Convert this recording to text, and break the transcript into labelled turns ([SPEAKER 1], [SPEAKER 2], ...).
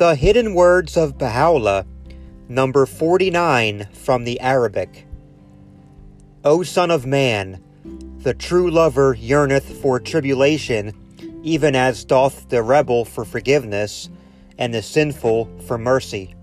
[SPEAKER 1] The Hidden Words of Baha'u'llah, number 49 from the Arabic. O Son of Man, the true lover yearneth for tribulation, even as doth the rebel for forgiveness, and the sinful for mercy.